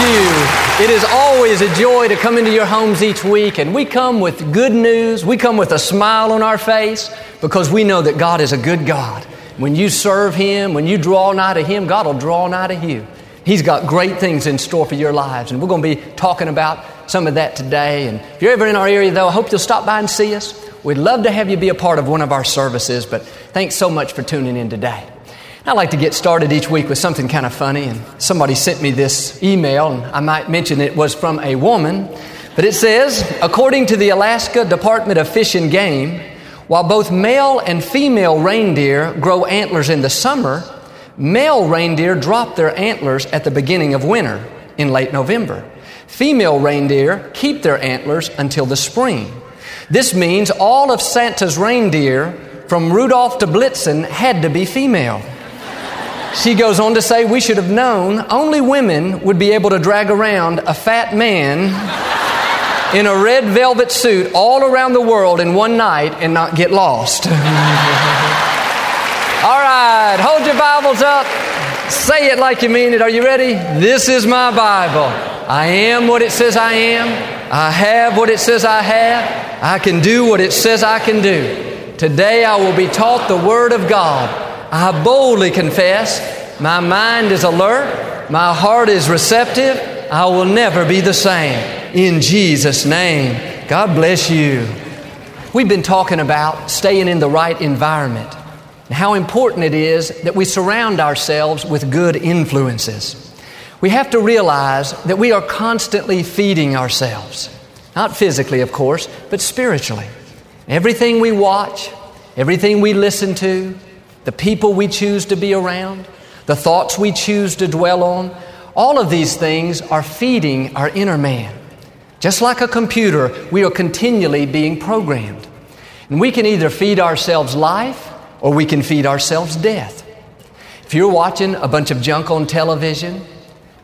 You. It is always a joy to come into your homes each week, and we come with good news. We come with a smile on our face because we know that God is a good God. When you serve Him, when you draw nigh to Him, God will draw nigh to you. He's got great things in store for your lives, and we're going to be talking about some of that today. And if you're ever in our area, though, I hope you'll stop by and see us. We'd love to have you be a part of one of our services, but thanks so much for tuning in today. I like to get started each week with something kind of funny, and somebody sent me this email, and I might mention it was from a woman, but it says, according to the Alaska Department of Fish and Game, while both male and female reindeer grow antlers in the summer, male reindeer drop their antlers at the beginning of winter in late November. Female reindeer keep their antlers until the spring. This means all of Santa's reindeer, from Rudolph to Blitzen, had to be female. She goes on to say, We should have known only women would be able to drag around a fat man in a red velvet suit all around the world in one night and not get lost. all right, hold your Bibles up. Say it like you mean it. Are you ready? This is my Bible. I am what it says I am. I have what it says I have. I can do what it says I can do. Today I will be taught the Word of God. I boldly confess my mind is alert, my heart is receptive, I will never be the same. In Jesus' name, God bless you. We've been talking about staying in the right environment and how important it is that we surround ourselves with good influences. We have to realize that we are constantly feeding ourselves, not physically, of course, but spiritually. Everything we watch, everything we listen to, the people we choose to be around, the thoughts we choose to dwell on, all of these things are feeding our inner man. Just like a computer, we are continually being programmed. And we can either feed ourselves life or we can feed ourselves death. If you're watching a bunch of junk on television,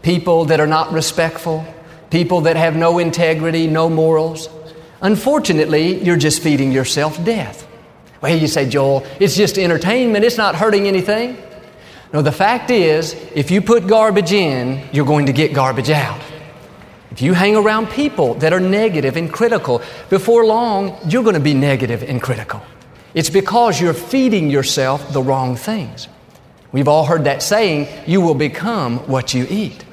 people that are not respectful, people that have no integrity, no morals, unfortunately, you're just feeding yourself death. Well, you say, Joel, it's just entertainment, it's not hurting anything. No, the fact is, if you put garbage in, you're going to get garbage out. If you hang around people that are negative and critical, before long, you're going to be negative and critical. It's because you're feeding yourself the wrong things. We've all heard that saying, you will become what you eat.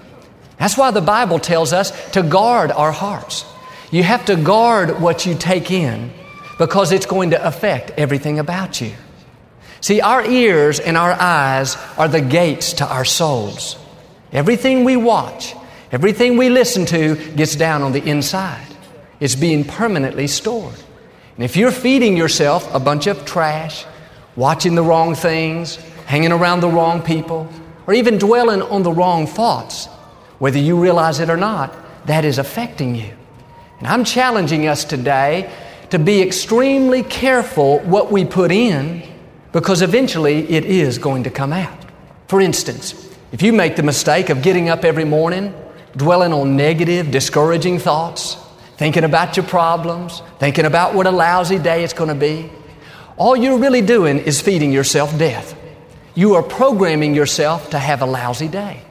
That's why the Bible tells us to guard our hearts. You have to guard what you take in because it's going to affect everything about you. See, our ears and our eyes are the gates to our souls. Everything we watch, everything we listen to gets down on the inside. It's being permanently stored. And if you're feeding yourself a bunch of trash, watching the wrong things, hanging around the wrong people, or even dwelling on the wrong thoughts, whether you realize it or not, that is affecting you. And I'm challenging us today to be extremely careful what we put in because eventually it is going to come out. For instance, if you make the mistake of getting up every morning, dwelling on negative, discouraging thoughts, thinking about your problems, thinking about what a lousy day it's going to be, all you're really doing is feeding yourself death. You are programming yourself to have a lousy day.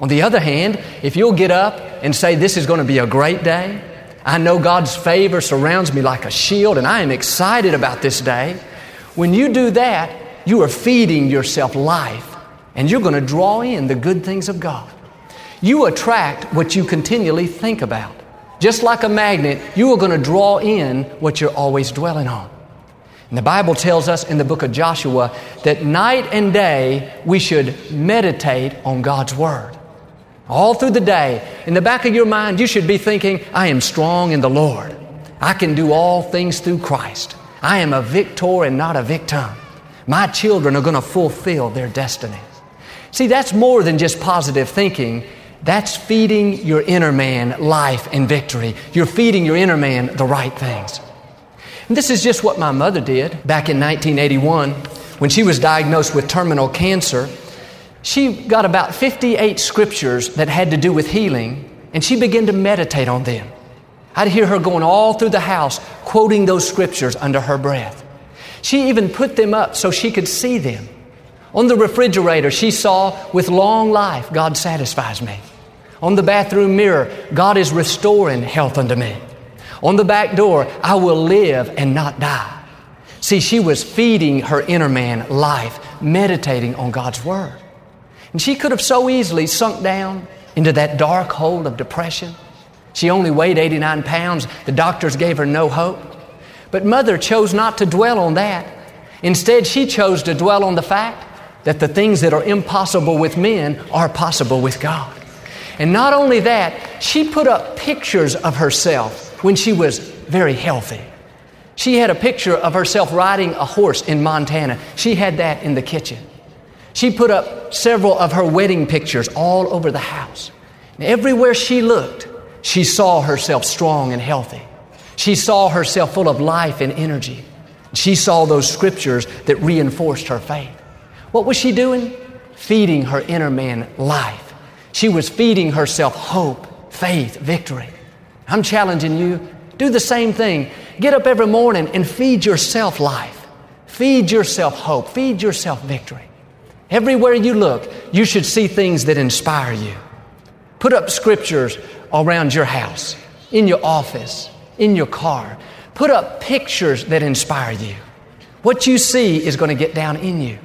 On the other hand, if you'll get up and say, This is going to be a great day, I know God's favor surrounds me like a shield, and I am excited about this day. When you do that, you are feeding yourself life, and you're going to draw in the good things of God. You attract what you continually think about. Just like a magnet, you are going to draw in what you're always dwelling on. And the Bible tells us in the book of Joshua that night and day we should meditate on God's Word. All through the day, in the back of your mind, you should be thinking, I am strong in the Lord. I can do all things through Christ. I am a victor and not a victim. My children are going to fulfill their destinies. See, that's more than just positive thinking. That's feeding your inner man life and victory. You're feeding your inner man the right things. And this is just what my mother did back in 1981 when she was diagnosed with terminal cancer. She got about 58 scriptures that had to do with healing, and she began to meditate on them. I'd hear her going all through the house quoting those scriptures under her breath. She even put them up so she could see them. On the refrigerator, she saw, with long life, God satisfies me. On the bathroom mirror, God is restoring health unto me. On the back door, I will live and not die. See, she was feeding her inner man life, meditating on God's Word. And she could have so easily sunk down into that dark hole of depression. She only weighed 89 pounds. The doctors gave her no hope. But mother chose not to dwell on that. Instead, she chose to dwell on the fact that the things that are impossible with men are possible with God. And not only that, she put up pictures of herself when she was very healthy. She had a picture of herself riding a horse in Montana. She had that in the kitchen. She put up several of her wedding pictures all over the house. And everywhere she looked, she saw herself strong and healthy. She saw herself full of life and energy. She saw those scriptures that reinforced her faith. What was she doing? Feeding her inner man life. She was feeding herself hope, faith, victory. I'm challenging you, do the same thing. Get up every morning and feed yourself life. Feed yourself hope. Feed yourself victory. Everywhere you look, you should see things that inspire you. Put up scriptures around your house, in your office, in your car. Put up pictures that inspire you. What you see is going to get down in you.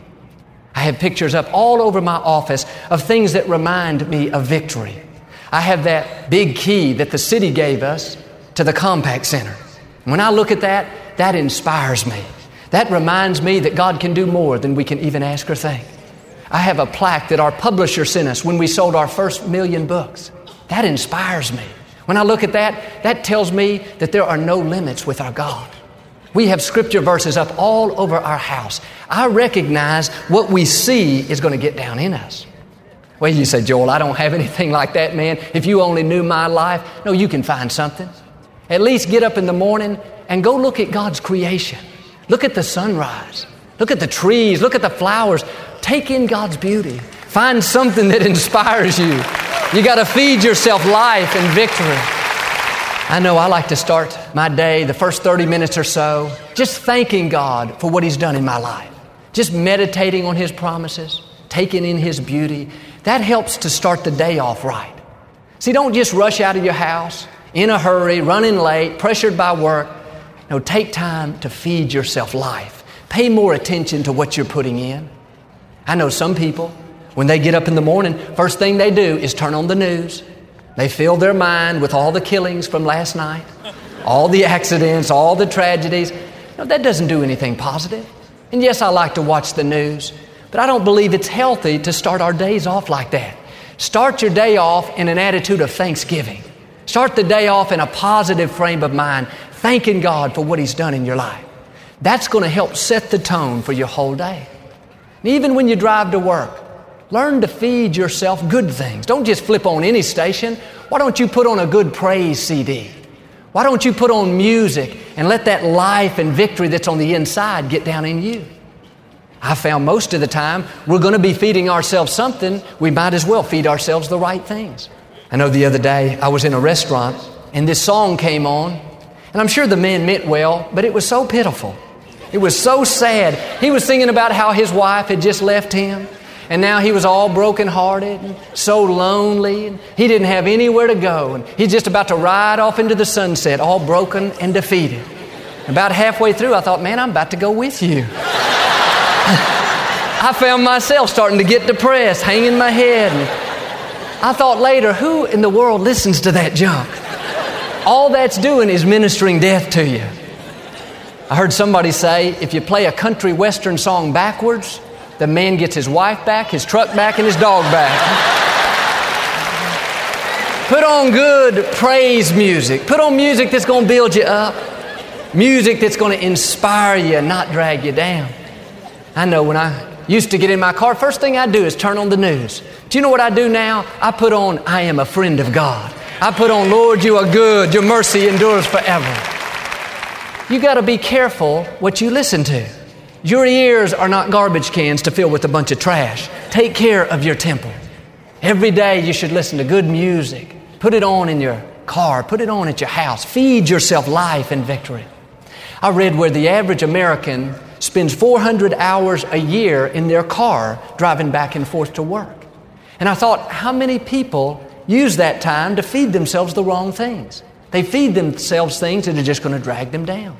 I have pictures up all over my office of things that remind me of victory. I have that big key that the city gave us to the Compaq Center. When I look at that, that inspires me. That reminds me that God can do more than we can even ask or think. I have a plaque that our publisher sent us when we sold our first million books. That inspires me. When I look at that, that tells me that there are no limits with our God. We have scripture verses up all over our house. I recognize what we see is going to get down in us. Well, you say, Joel, I don't have anything like that, man. If you only knew my life, no, you can find something. At least get up in the morning and go look at God's creation. Look at the sunrise. Look at the trees. Look at the flowers. Take in God's beauty. Find something that inspires you. You got to feed yourself life and victory. I know I like to start my day, the first 30 minutes or so, just thanking God for what He's done in my life. Just meditating on His promises, taking in His beauty. That helps to start the day off right. See, don't just rush out of your house in a hurry, running late, pressured by work. No, take time to feed yourself life. Pay more attention to what you're putting in. I know some people, when they get up in the morning, first thing they do is turn on the news they fill their mind with all the killings from last night, all the accidents, all the tragedies. No, that doesn't do anything positive. And yes, I like to watch the news, but I don't believe it's healthy to start our days off like that. Start your day off in an attitude of thanksgiving. Start the day off in a positive frame of mind, thanking God for what He's done in your life. That's going to help set the tone for your whole day. And even when you drive to work, Learn to feed yourself good things. Don't just flip on any station. Why don't you put on a good praise CD? Why don't you put on music and let that life and victory that's on the inside get down in you? I found most of the time we're going to be feeding ourselves something, we might as well feed ourselves the right things. I know the other day I was in a restaurant and this song came on, and I'm sure the man meant well, but it was so pitiful. It was so sad. He was singing about how his wife had just left him and now he was all brokenhearted and so lonely, and he didn't have anywhere to go. And he's just about to ride off into the sunset, all broken and defeated. About halfway through, I thought, man, I'm about to go with you. I found myself starting to get depressed, hanging my head. And I thought later, who in the world listens to that junk? All that's doing is ministering death to you. I heard somebody say if you play a country western song backwards, the man gets his wife back, his truck back, and his dog back. Put on good praise music. Put on music that's going to build you up. Music that's going to inspire you not drag you down. I know when I used to get in my car, first thing I do is turn on the news. Do you know what I do now? I put on I am a friend of God. I put on Lord, you are good. Your mercy endures forever. You got to be careful what you listen to. Your ears are not garbage cans to fill with a bunch of trash. Take care of your temple. Every day you should listen to good music. Put it on in your car, put it on at your house. Feed yourself life and victory. I read where the average American spends 400 hours a year in their car driving back and forth to work. And I thought, how many people use that time to feed themselves the wrong things? They feed themselves things that are just going to drag them down.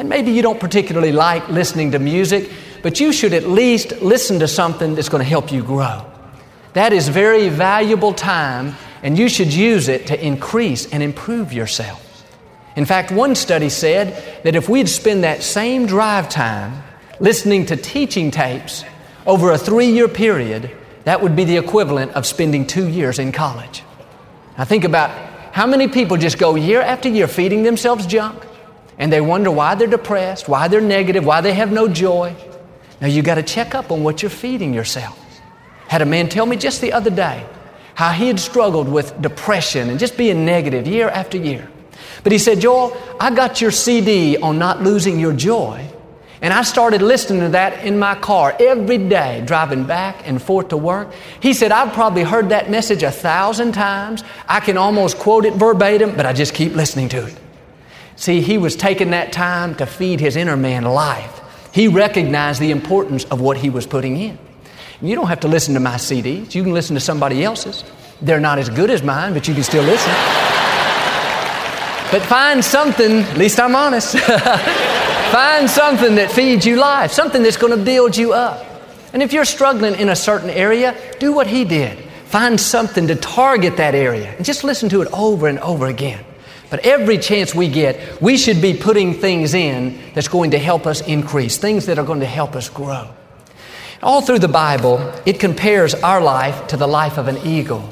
And maybe you don't particularly like listening to music, but you should at least listen to something that's going to help you grow. That is very valuable time, and you should use it to increase and improve yourself. In fact, one study said that if we'd spend that same drive time listening to teaching tapes over a three year period, that would be the equivalent of spending two years in college. Now, think about how many people just go year after year feeding themselves junk and they wonder why they're depressed, why they're negative, why they have no joy. Now, you got to check up on what you're feeding yourself. Had a man tell me just the other day how he had struggled with depression and just being negative year after year. But he said, Joel, I got your CD on not losing your joy. And I started listening to that in my car every day, driving back and forth to work. He said, I've probably heard that message a thousand times. I can almost quote it verbatim, but I just keep listening to it. See, he was taking that time to feed his inner man life. He recognized the importance of what he was putting in. You don't have to listen to my CDs, you can listen to somebody else's. They're not as good as mine, but you can still listen. But find something, at least I'm honest, find something that feeds you life, something that's going to build you up. And if you're struggling in a certain area, do what he did. Find something to target that area and just listen to it over and over again. But every chance we get, we should be putting things in that's going to help us increase, things that are going to help us grow. All through the Bible, it compares our life to the life of an eagle.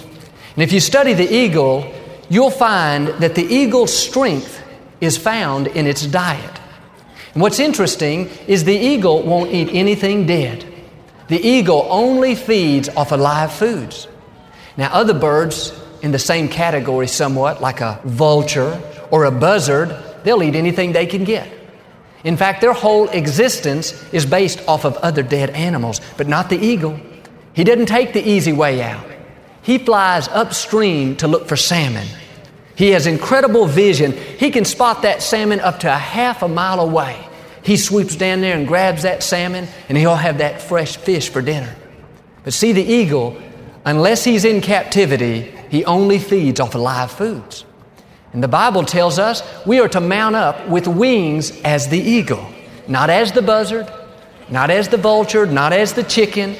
And if you study the eagle, you'll find that the eagle's strength is found in its diet. And what's interesting is the eagle won't eat anything dead. The eagle only feeds off of live foods. Now, other birds in the same category, somewhat, like a vulture or a buzzard, they'll eat anything they can get. In fact, their whole existence is based off of other dead animals, but not the eagle. He didn't take the easy way out. He flies upstream to look for salmon. He has incredible vision. He can spot that salmon up to a half a mile away. He swoops down there and grabs that salmon, and he'll have that fresh fish for dinner. But see, the eagle, unless he's in captivity, he only feeds off of live foods. And the Bible tells us we are to mount up with wings as the eagle, not as the buzzard, not as the vulture, not as the chicken,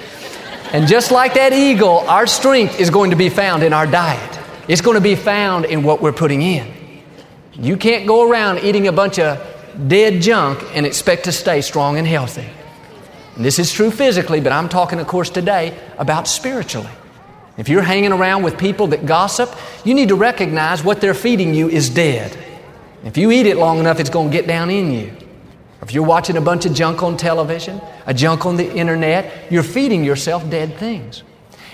and just like that eagle, our strength is going to be found in our diet. It's going to be found in what we're putting in. You can't go around eating a bunch of dead junk and expect to stay strong and healthy. And this is true physically, but I'm talking, of course, today about spiritually. If you're hanging around with people that gossip, you need to recognize what they're feeding you is dead. If you eat it long enough, it's going to get down in you. If you're watching a bunch of junk on television, a junk on the internet, you're feeding yourself dead things.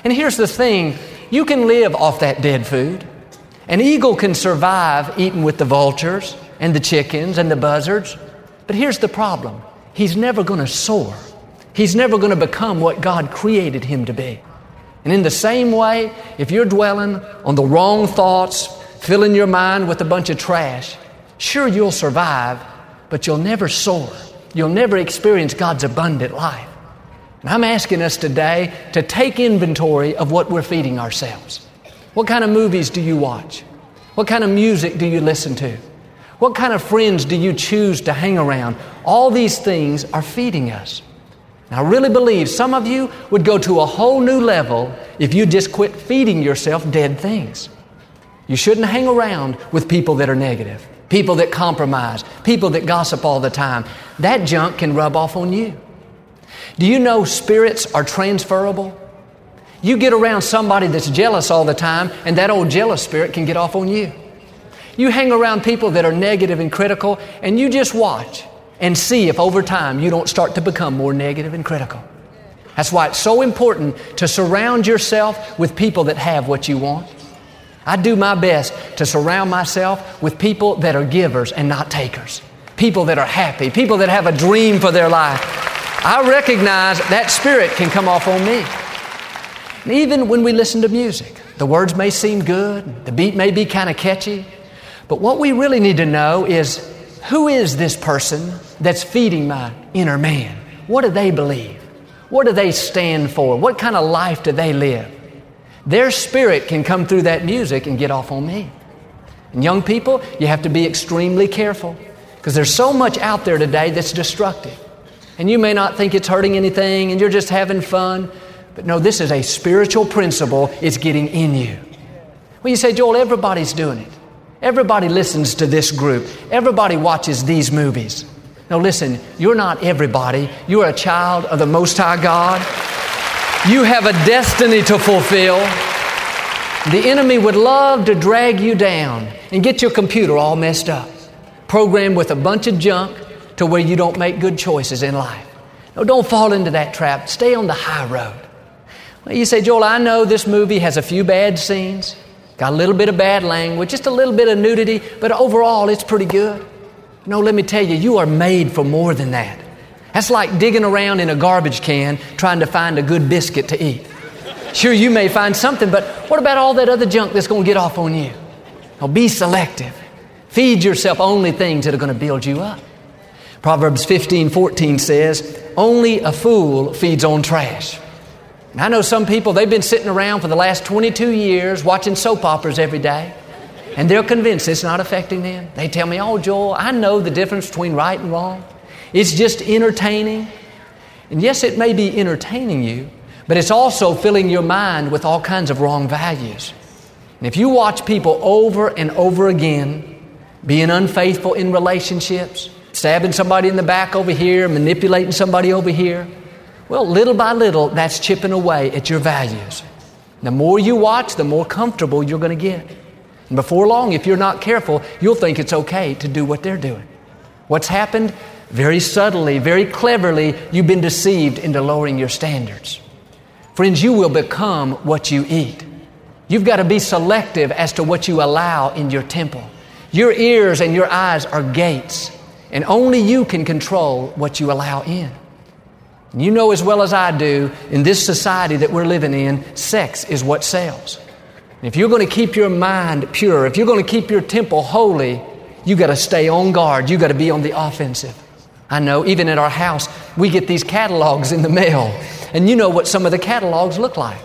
And here's the thing you can live off that dead food. An eagle can survive eating with the vultures and the chickens and the buzzards. But here's the problem he's never going to soar, he's never going to become what God created him to be. And in the same way, if you're dwelling on the wrong thoughts, filling your mind with a bunch of trash, sure you'll survive, but you'll never soar. You'll never experience God's abundant life. And I'm asking us today to take inventory of what we're feeding ourselves. What kind of movies do you watch? What kind of music do you listen to? What kind of friends do you choose to hang around? All these things are feeding us. And I really believe some of you would go to a whole new level if you just quit feeding yourself dead things. You shouldn't hang around with people that are negative people that compromise, people that gossip all the time. That junk can rub off on you. Do you know spirits are transferable? You get around somebody that's jealous all the time, and that old jealous spirit can get off on you. You hang around people that are negative and critical, and you just watch and see if over time you don't start to become more negative and critical. That's why it's so important to surround yourself with people that have what you want. I do my best to surround myself with people that are givers and not takers. people that are happy, people that have a dream for their life. I recognize that spirit can come off on me. And even when we listen to music, the words may seem good, the beat may be kind of catchy, but what we really need to know is who is this person that's feeding my inner man? What do they believe? What do they stand for? What kind of life do they live? Their spirit can come through that music and get off on me. And young people, you have to be extremely careful because there's so much out there today that's destructive. And you may not think it's hurting anything and you're just having fun, but no, this is a spiritual principle, it's getting in you. Well, you say, Joel, everybody's doing it. Everybody listens to this group, everybody watches these movies. No, listen, you're not everybody. You are a child of the Most High God. You have a destiny to fulfill. The enemy would love to drag you down and get your computer all messed up, programmed with a bunch of junk to where you don't make good choices in life. No, don't fall into that trap. Stay on the high road. Well, you say, Joel, I know this movie has a few bad scenes, got a little bit of bad language, just a little bit of nudity, but overall it's pretty good. No, let me tell you, you are made for more than that. That's like digging around in a garbage can trying to find a good biscuit to eat. Sure, you may find something, but what about all that other junk that's going to get off on you? Now, be selective. Feed yourself only things that are going to build you up. Proverbs 15 14 says, Only a fool feeds on trash. I know some people, they've been sitting around for the last 22 years watching soap operas every day, and they're convinced it's not affecting them. They tell me, Oh, Joel, I know the difference between right and wrong. It's just entertaining. And yes, it may be entertaining you, but it's also filling your mind with all kinds of wrong values. And if you watch people over and over again being unfaithful in relationships, stabbing somebody in the back over here, manipulating somebody over here, well, little by little, that's chipping away at your values. The more you watch, the more comfortable you're going to get. And before long, if you're not careful, you'll think it's okay to do what they're doing. What's happened? Very subtly, very cleverly, you've been deceived into lowering your standards. Friends, you will become what you eat. You've got to be selective as to what you allow in your temple. Your ears and your eyes are gates, and only you can control what you allow in. And you know as well as I do, in this society that we're living in, sex is what sells. And if you're going to keep your mind pure, if you're going to keep your temple holy, you got to stay on guard. You got to be on the offensive. I know, even at our house, we get these catalogs in the mail, and you know what some of the catalogs look like.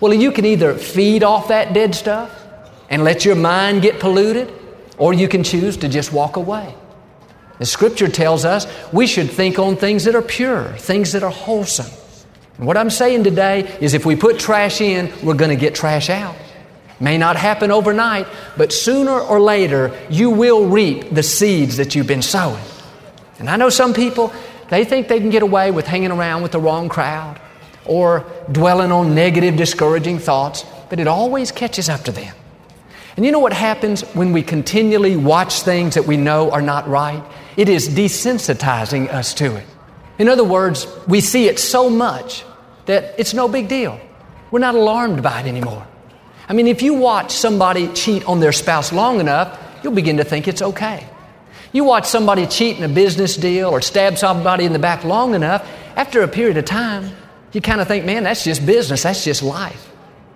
Well, you can either feed off that dead stuff and let your mind get polluted, or you can choose to just walk away. The scripture tells us we should think on things that are pure, things that are wholesome. And what I'm saying today is if we put trash in, we're going to get trash out. May not happen overnight, but sooner or later, you will reap the seeds that you've been sowing. And I know some people, they think they can get away with hanging around with the wrong crowd or dwelling on negative, discouraging thoughts, but it always catches up to them. And you know what happens when we continually watch things that we know are not right? It is desensitizing us to it. In other words, we see it so much that it's no big deal. We're not alarmed by it anymore. I mean, if you watch somebody cheat on their spouse long enough, you'll begin to think it's okay. You watch somebody cheat in a business deal or stab somebody in the back long enough, after a period of time, you kind of think, man, that's just business, that's just life.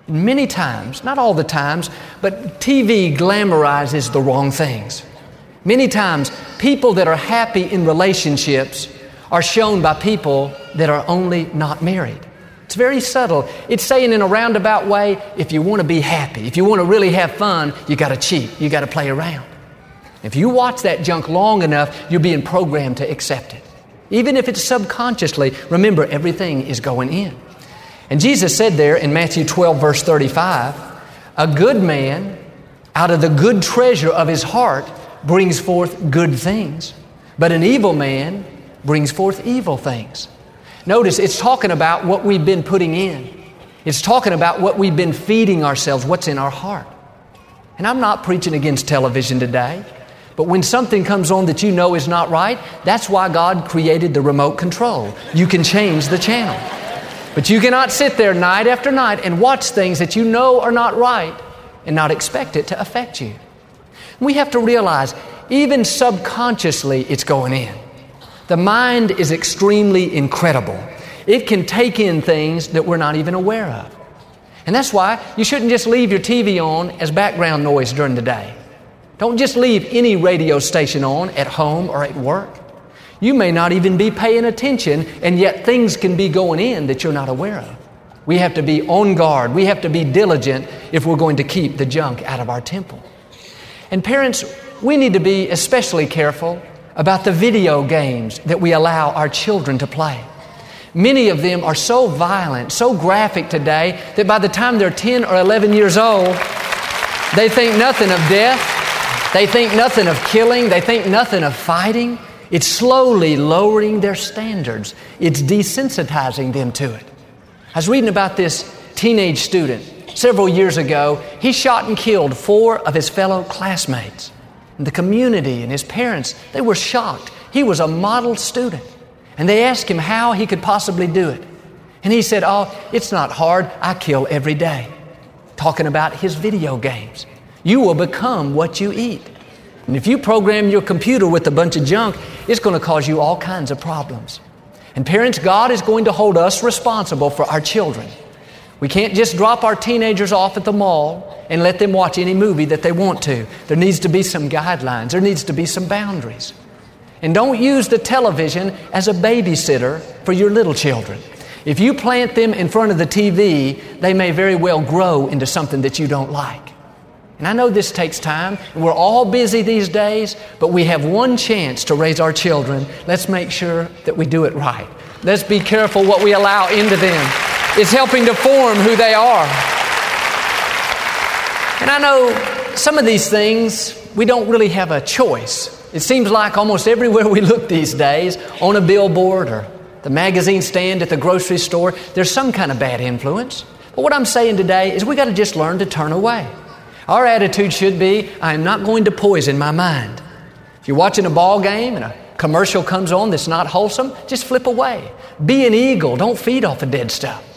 Many times, not all the times, but TV glamorizes the wrong things. Many times, people that are happy in relationships are shown by people that are only not married. It's very subtle. It's saying in a roundabout way if you want to be happy, if you want to really have fun, you got to cheat, you got to play around. If you watch that junk long enough, you're being programmed to accept it. Even if it's subconsciously, remember everything is going in. And Jesus said there in Matthew 12, verse 35, a good man out of the good treasure of his heart brings forth good things, but an evil man brings forth evil things. Notice it's talking about what we've been putting in. It's talking about what we've been feeding ourselves, what's in our heart. And I'm not preaching against television today. But when something comes on that you know is not right, that's why God created the remote control. You can change the channel. But you cannot sit there night after night and watch things that you know are not right and not expect it to affect you. We have to realize Even subconsciously, it's going in. The mind is extremely incredible. It can take in things that we're not even aware of. And that's why you shouldn't just leave your TV on as background noise during the day. Don't just leave any radio station on at home or at work. You may not even be paying attention, and yet things can be going in that you're not aware of. We have to be on guard. We have to be diligent if we're going to keep the junk out of our temple. And parents, we need to be especially careful about the video games that we allow our children to play. Many of them are so violent, so graphic today, that by the time they're 10 or 11 years old, they think nothing of death, they think nothing of killing, they think nothing of fighting. It's slowly lowering their standards, it's desensitizing them to it. I was reading about this teenage student several years ago. He shot and killed four of his fellow classmates. And the community and his parents, they were shocked. He was a model student. And they asked him how he could possibly do it. And he said, Oh, it's not hard. I kill every day. Talking about his video games. You will become what you eat. And if you program your computer with a bunch of junk, it's going to cause you all kinds of problems. And parents, God is going to hold us responsible for our children. We can't just drop our teenagers off at the mall and let them watch any movie that they want to. There needs to be some guidelines, there needs to be some boundaries. And don't use the television as a babysitter for your little children. If you plant them in front of the TV, they may very well grow into something that you don't like. And I know this takes time, and we're all busy these days, but we have one chance to raise our children. Let's make sure that we do it right. Let's be careful what we allow into them. It's helping to form who they are. And I know some of these things we don't really have a choice. It seems like almost everywhere we look these days, on a billboard or the magazine stand at the grocery store, there's some kind of bad influence. But what I'm saying today is we got to just learn to turn away. Our attitude should be I am not going to poison my mind. If you're watching a ball game and a commercial comes on that's not wholesome, just flip away. Be an eagle. Don't feed off of dead stuff.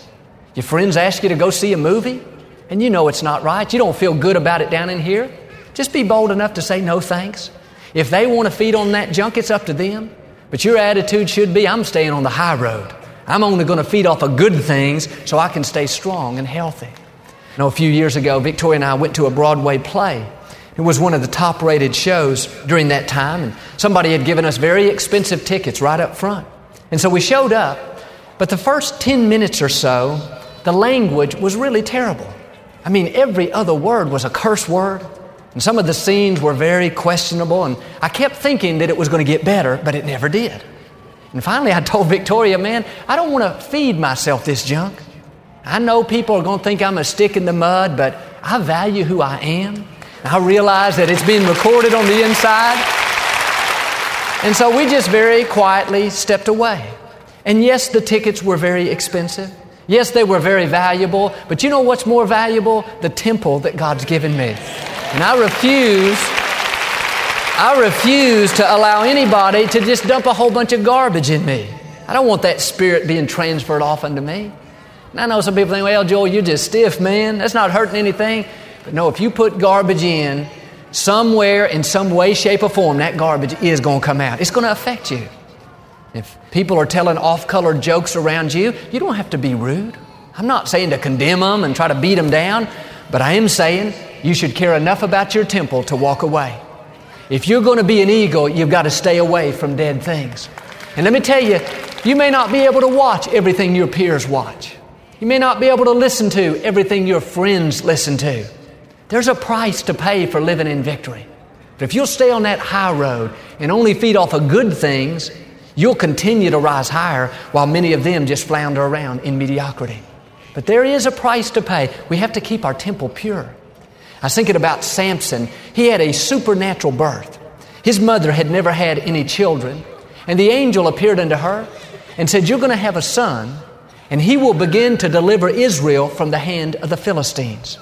Your friends ask you to go see a movie and you know it's not right. You don't feel good about it down in here. Just be bold enough to say no thanks. If they want to feed on that junk, it's up to them. But your attitude should be I'm staying on the high road. I'm only going to feed off of good things so I can stay strong and healthy. You know, a few years ago, Victoria and I went to a Broadway play. It was one of the top rated shows during that time, and somebody had given us very expensive tickets right up front. And so we showed up, but the first 10 minutes or so, the language was really terrible. I mean, every other word was a curse word. And some of the scenes were very questionable, and I kept thinking that it was going to get better, but it never did. And finally, I told Victoria, man, I don't want to feed myself this junk. I know people are going to think I'm a stick in the mud, but I value who I am. I realize that it's being recorded on the inside. And so we just very quietly stepped away. And yes, the tickets were very expensive. Yes, they were very valuable, but you know what's more valuable? The temple that God's given me. And I refuse, I refuse to allow anybody to just dump a whole bunch of garbage in me. I don't want that spirit being transferred off unto me. And I know some people think, well, Joel, you're just stiff, man. That's not hurting anything. But no, if you put garbage in somewhere, in some way, shape, or form, that garbage is going to come out. It's going to affect you. If people are telling off color jokes around you, you don't have to be rude. I'm not saying to condemn them and try to beat them down, but I am saying you should care enough about your temple to walk away. If you're going to be an eagle, you've got to stay away from dead things. And let me tell you, you may not be able to watch everything your peers watch. You may not be able to listen to everything your friends listen to. There's a price to pay for living in victory. But if you'll stay on that high road and only feed off of good things, you'll continue to rise higher while many of them just flounder around in mediocrity. But there is a price to pay. We have to keep our temple pure. I was thinking about Samson. He had a supernatural birth. His mother had never had any children, and the angel appeared unto her and said, You're going to have a son, and he will begin to deliver Israel from the hand of the Philistines.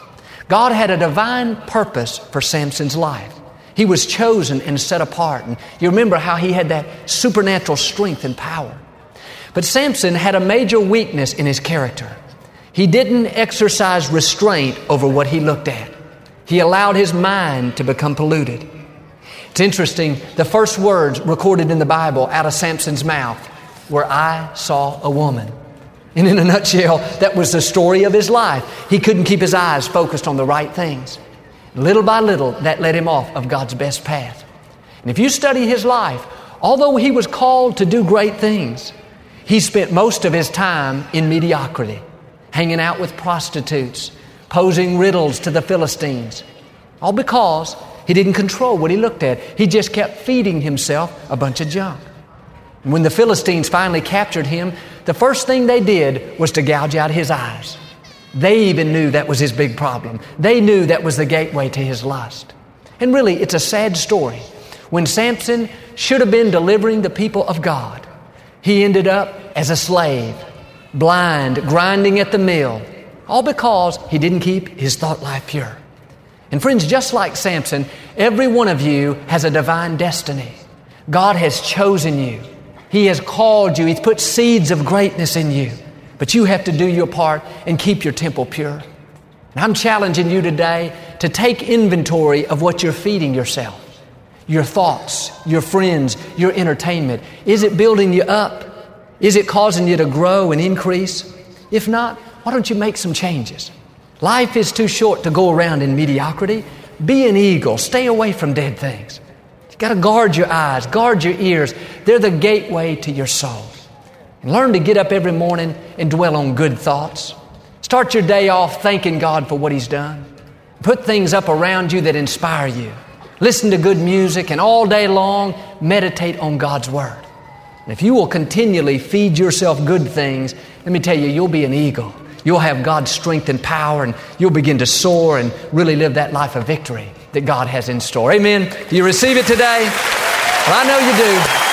God had a divine purpose for Samson's life. He was chosen and set apart. And you remember how he had that supernatural strength and power. But Samson had a major weakness in his character. He didn't exercise restraint over what he looked at. He allowed his mind to become polluted. It's interesting, the first words recorded in the Bible out of Samson's mouth were, I saw a woman. And in a nutshell, that was the story of his life. He couldn't keep his eyes focused on the right things. Little by little, that led him off of God's best path. And if you study his life, although he was called to do great things, he spent most of his time in mediocrity, hanging out with prostitutes, posing riddles to the Philistines, all because he didn't control what he looked at. He just kept feeding himself a bunch of junk. And when the Philistines finally captured him, the first thing they did was to gouge out his eyes. They even knew that was his big problem. They knew that was the gateway to his lust. And really, it's a sad story. When Samson should have been delivering the people of God, he ended up as a slave, blind, grinding at the mill, all because he didn't keep his thought life pure. And friends, just like Samson, every one of you has a divine destiny. God has chosen you. He has called you. He's put seeds of greatness in you. But you have to do your part and keep your temple pure. And I'm challenging you today to take inventory of what you're feeding yourself. Your thoughts, your friends, your entertainment. Is it building you up? Is it causing you to grow and increase? If not, why don't you make some changes? Life is too short to go around in mediocrity. Be an eagle. Stay away from dead things. You got to guard your eyes, guard your ears. They're the gateway to your soul. And learn to get up every morning and dwell on good thoughts. Start your day off thanking God for what He's done. Put things up around you that inspire you. Listen to good music and all day long meditate on God's Word. And if you will continually feed yourself good things, let me tell you, you'll be an eagle. You'll have God's strength and power, and you'll begin to soar and really live that life of victory that God has in store. Amen. You receive it today? Well, I know you do.